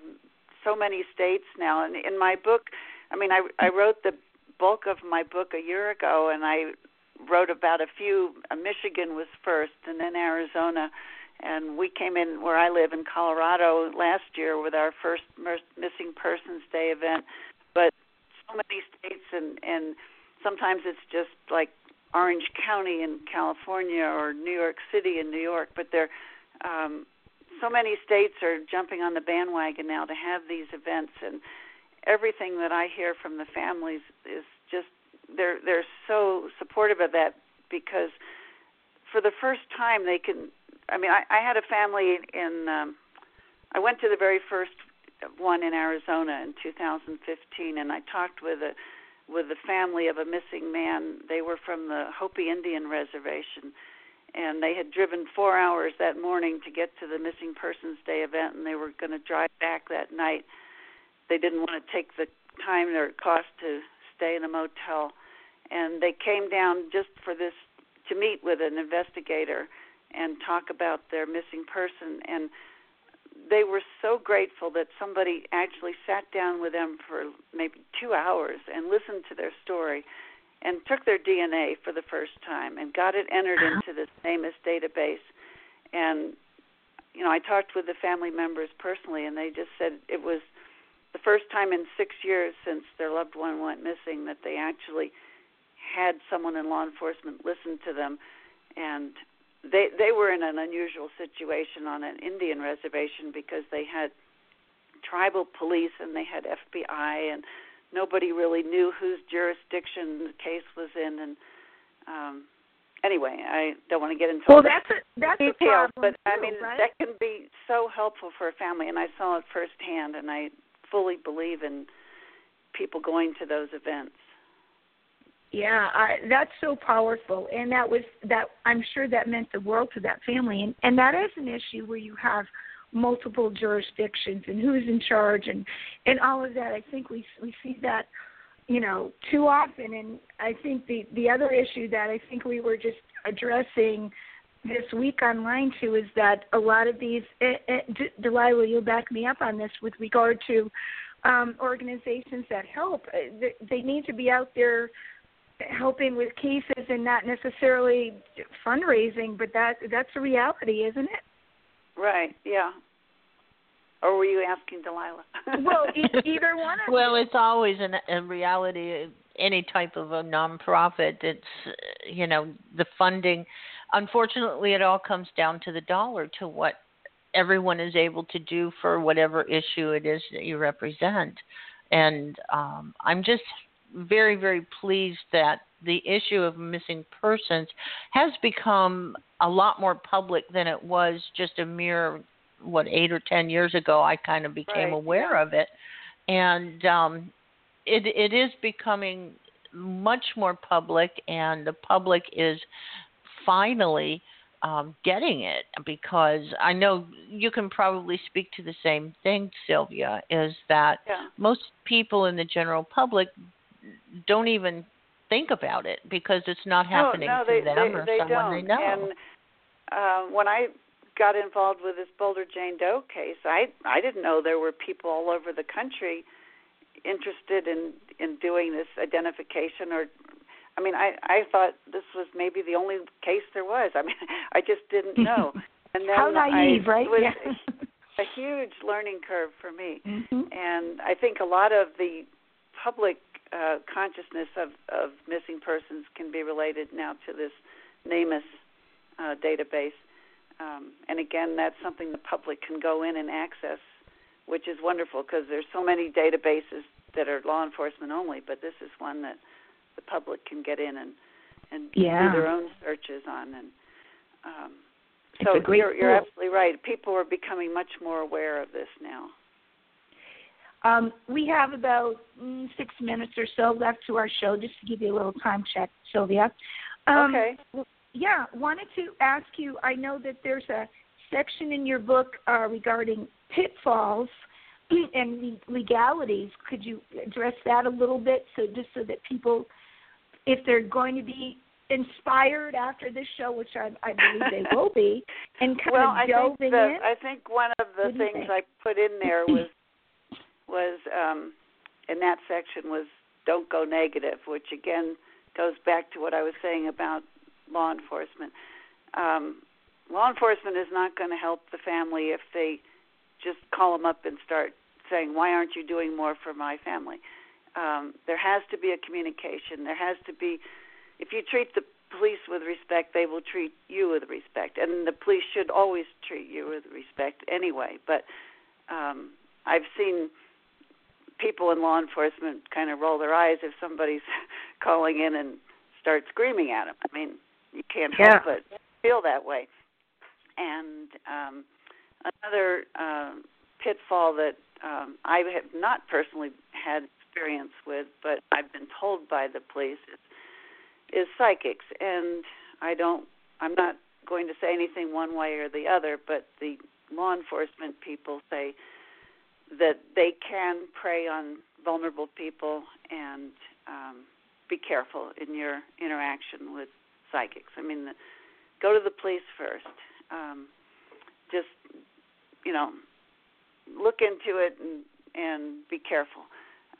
so many states now and in my book i mean i i wrote the bulk of my book a year ago and i wrote about a few uh, michigan was first and then arizona and we came in where i live in colorado last year with our first missing persons day event. But so many states and and sometimes it's just like orange county in california or new york city in new york but they're um so many states are jumping on the bandwagon now to have these events and everything that I hear from the families is just they're they're so supportive of that because for the first time they can I mean I, I had a family in um I went to the very first one in Arizona in 2015 and I talked with a with the family of a missing man. They were from the Hopi Indian reservation and they had driven four hours that morning to get to the missing persons day event and they were going to drive back that night they didn't want to take the time or cost to stay in a motel and they came down just for this to meet with an investigator and talk about their missing person and they were so grateful that somebody actually sat down with them for maybe two hours and listened to their story and took their DNA for the first time and got it entered uh-huh. into this NamUs database. And you know, I talked with the family members personally, and they just said it was the first time in six years since their loved one went missing that they actually had someone in law enforcement listen to them, and they they were in an unusual situation on an Indian reservation because they had tribal police and they had FBI and nobody really knew whose jurisdiction the case was in and um anyway, I don't want to get into well, all that's a, that's details, a but too, I mean right? that can be so helpful for a family, and I saw it firsthand, and I fully believe in people going to those events. Yeah, I, that's so powerful, and that was that. I'm sure that meant the world to that family, and and that is an issue where you have multiple jurisdictions and who's in charge and and all of that. I think we we see that you know too often, and I think the the other issue that I think we were just addressing this week online too is that a lot of these. Eh, eh, Delilah, will you'll back me up on this with regard to um, organizations that help. eh, they need to be out there helping with cases and not necessarily fundraising, but that that's a reality, isn't it? Right? Yeah. Or were you asking Delilah? Well, e- either one of Well, it's always in, in reality any type of a nonprofit. It's uh, you know the funding. Unfortunately, it all comes down to the dollar, to what everyone is able to do for whatever issue it is that you represent. And um, I'm just very, very pleased that the issue of missing persons has become a lot more public than it was just a mere what eight or ten years ago. I kind of became Right, aware of it, and um, it it is becoming much more public, and the public is finally um, getting it because I know you can probably speak to the same thing, Silvia. Is that yeah. most people in the general public don't even think about it because it's not happening no, no, to they, them they, or they someone don't. they know. And uh, when I got involved with this Boulder Jane Doe case, I I didn't know there were people all over the country interested in in doing this identification or I mean I I thought this was maybe the only case there was. I mean I just didn't know. And then How naive, I, right? It was yeah. a huge learning curve for me. hmm And I think a lot of the public uh, consciousness of, of missing persons can be related now to this NamUs uh, database. Um, and again, that's something the public can go in and access, which is wonderful because there's so many databases that are law enforcement only, but this is one that the public can get in and and Yeah. do their own searches on. And um, so you're, you're absolutely right. People are becoming much more aware of this now. Um, we have about mm, six minutes or so left to our show, just to give you a little time check, Silvia. Um, okay. Yeah, wanted to ask you. I know that there's a section in your book uh, regarding pitfalls and le- legalities. Could you address that a little bit, so just so that people, if they're going to be inspired after this show, which I, I believe they will be, and kind well, of I delving think the, in. I think one of the things? I put in there was was um, in that section was don't go negative, which again goes back to what I was saying about law enforcement. Um, law enforcement is not going to help the family if they just call them up and start saying, "Why aren't you doing more for my family?" Um, there has to be a communication. There has to be, if you treat the police with respect, they will treat you with respect, and the police should always treat you with respect anyway. But um, I've seen people in law enforcement kind of roll their eyes if somebody's calling in and start screaming at them. I mean, you can't help Yeah. but feel that way. And um, another um, pitfall that um, I have not personally had experience with, but I've been told by the police is, is psychics. And I don't, I'm not going to say anything one way or the other, but the law enforcement people say that they can prey on vulnerable people and um, be careful in your interaction with psychics. I mean, the, go to the police first. Um, just you know, look into it and and be careful.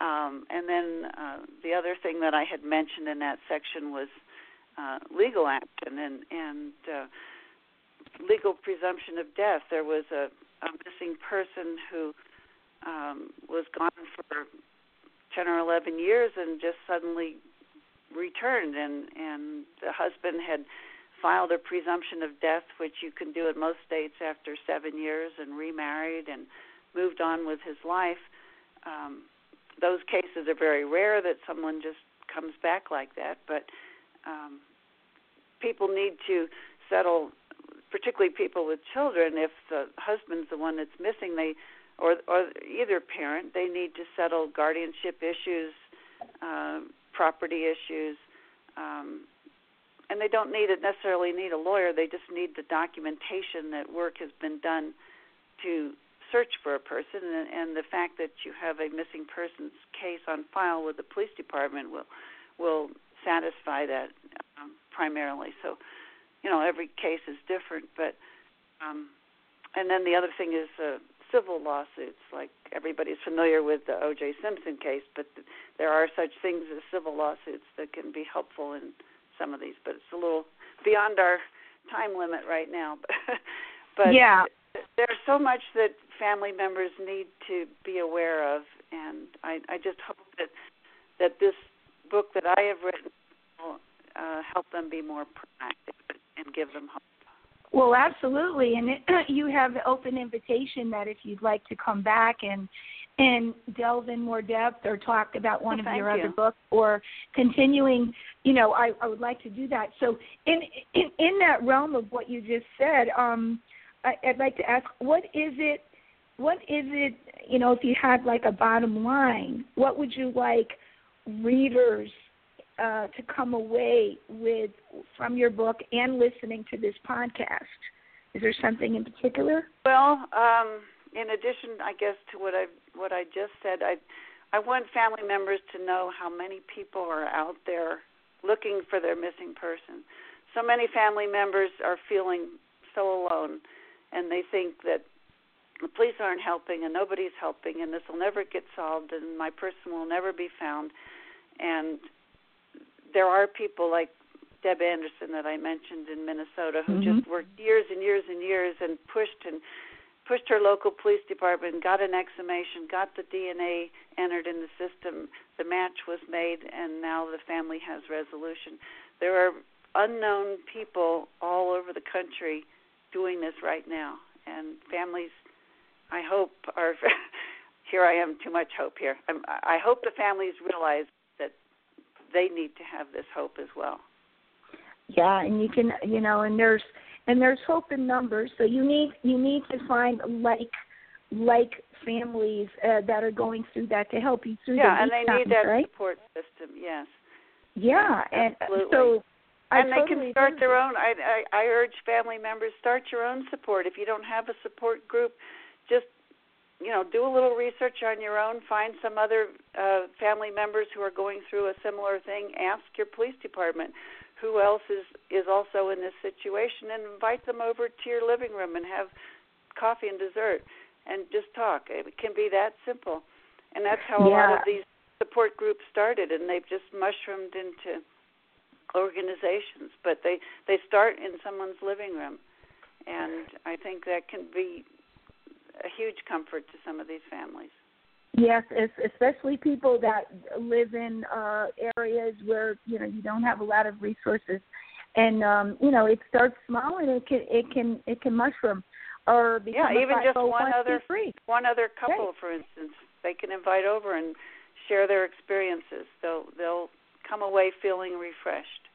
Um, and then uh, the other thing that I had mentioned in that section was uh, legal action and and uh, legal presumption of death. There was a, a missing person who um, was gone for ten or eleven years and just suddenly returned, and and the husband had filed a presumption of death, which you can do in most states after seven years, and remarried and moved on with his life. Um, those cases are very rare that someone just comes back like that, but um, people need to settle, particularly people with children. If the husband's the one that's missing, they or or either parent, they need to settle guardianship issues, uh, property issues, um, and they don't need it necessarily need a lawyer. They just need the documentation that work has been done to search for a person, and, and the fact that you have a missing persons case on file with the police department will will satisfy that um, primarily. So, you know, every case is different, but um, and then the other thing is uh, civil lawsuits. Like everybody's familiar with the O.J. Simpson case, but th- there are such things as civil lawsuits that can be helpful in some of these. But it's a little beyond our time limit right now. but yeah there's so much that family members need to be aware of, and I, I just hope that that this book that I have written will uh, help them be more proactive and give them hope. Well, absolutely, and it, you have the open invitation that if you'd like to come back and and delve in more depth or talk about one well, of your you. other books or continuing you know I, I would like to do that so in, in in that realm of what you just said um I, I'd like to ask, what is it? What is it? You know, if you had like a bottom line, what would you like readers uh, to come away with from your book and listening to this podcast? Is there something in particular? Well, um, in addition, I guess to what I what I just said, I I want family members to know how many people are out there looking for their missing person. So many family members are feeling so alone and they think that the police aren't helping and nobody's helping and this will never get solved and my person will never be found and there are people like Deb Anderson that I mentioned in Minnesota who mm-hmm. just worked years and years and years and pushed and pushed her local police department, got an exhumation, got the DNA entered in the system, the match was made, and now the family has resolution. There are unknown people all over the country doing this right now, and families, I hope, are. here I am, too much hope here. I'm, I hope the families realize they need to have this hope as well. Yeah, and you can, you know, and there's and there's hope in numbers. So you need you need to find like like families uh, that are going through that to help you through. Yeah, the and they times, need that right? support system. Yes. Yeah, and Absolutely. so and I they totally can start their own. I, I I urge family members start your own support. If you don't have a support group, just you know do a little research on your own. Find some other uh, family members who are going through a similar thing. Ask your police department who else is is also in this situation, and invite them over to your living room and have coffee and dessert, and just talk. It can be that simple, and that's how a lot of these support groups started, and they've just mushroomed into organizations, but they they start in someone's living room, and I think that can be a huge comfort to some of these families. Yes, especially people that live in uh areas where you know you don't have a lot of resources, and um, you know it starts small and it can it can it can mushroom, or become Yeah, even just one other one other couple, for instance, they can invite over and share their experiences. They'll they'll come away feeling refreshed.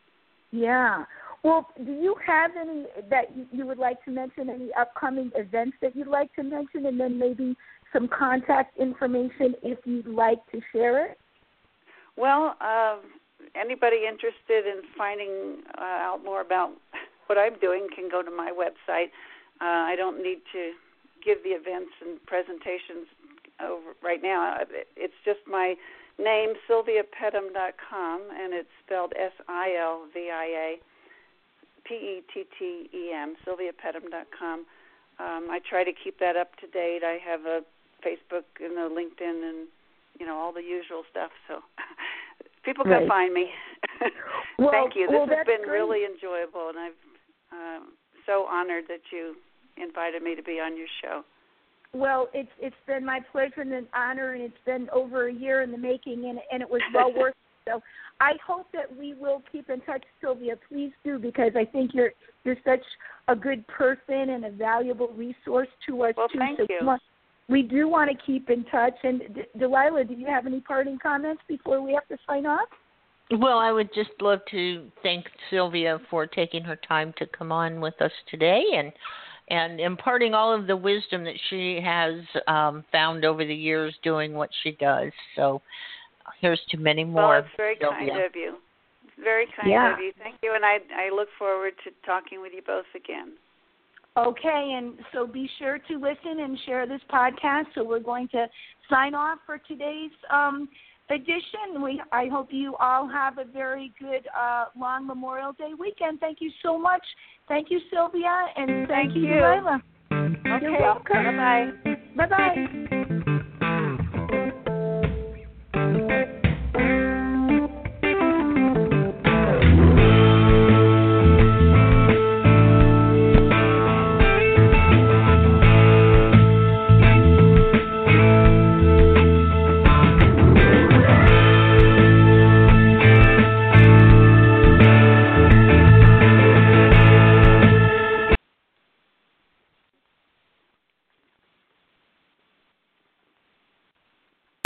Yeah. Well, do you have any that you- would like to mention? Any upcoming events that you'd like to mention, and then maybe some contact information if you'd like to share it? Well, uh, anybody interested in finding uh, out more about what I'm doing can go to my website. Uh, I don't need to give the events and presentations over right now. Uh, It's just my name, silviapettem.com, and it's spelled S-I-L-V-I-A P-E-T-T-E-M, silviapettem.com. Um, I try to keep that up to date. I have a Facebook and a LinkedIn and you know all the usual stuff. So people can right. find me. well, Thank you. This well, has been great. really enjoyable, and I'm um, so honored that you invited me to be on your show. Well, it's it's been my pleasure and an honor, and it's been over a year in the making, and and it was well worth. it. So I hope that we will keep in touch, Silvia. Please do because I think you're you're such a good person and a valuable resource to us well, too. Thank so you. we do want to keep in touch. And D- Delilah, do you have any parting comments before we have to sign off? Well, I would just love to thank Silvia for taking her time to come on with us today and and imparting all of the wisdom that she has um, found over the years doing what she does. So here's to many more. Well, it's very Silvia. kind of you. Very kind yeah. of you. Thank you, and I I look forward to talking with you both again. Okay, and so be sure to listen and share this podcast. So we're going to sign off for today's um, edition. We I hope you all have a very good uh, long Memorial Day weekend. Thank you so much. Thank you, Silvia, and thank, thank you, you. Delilah. Okay. You're welcome. Bye bye. Bye bye.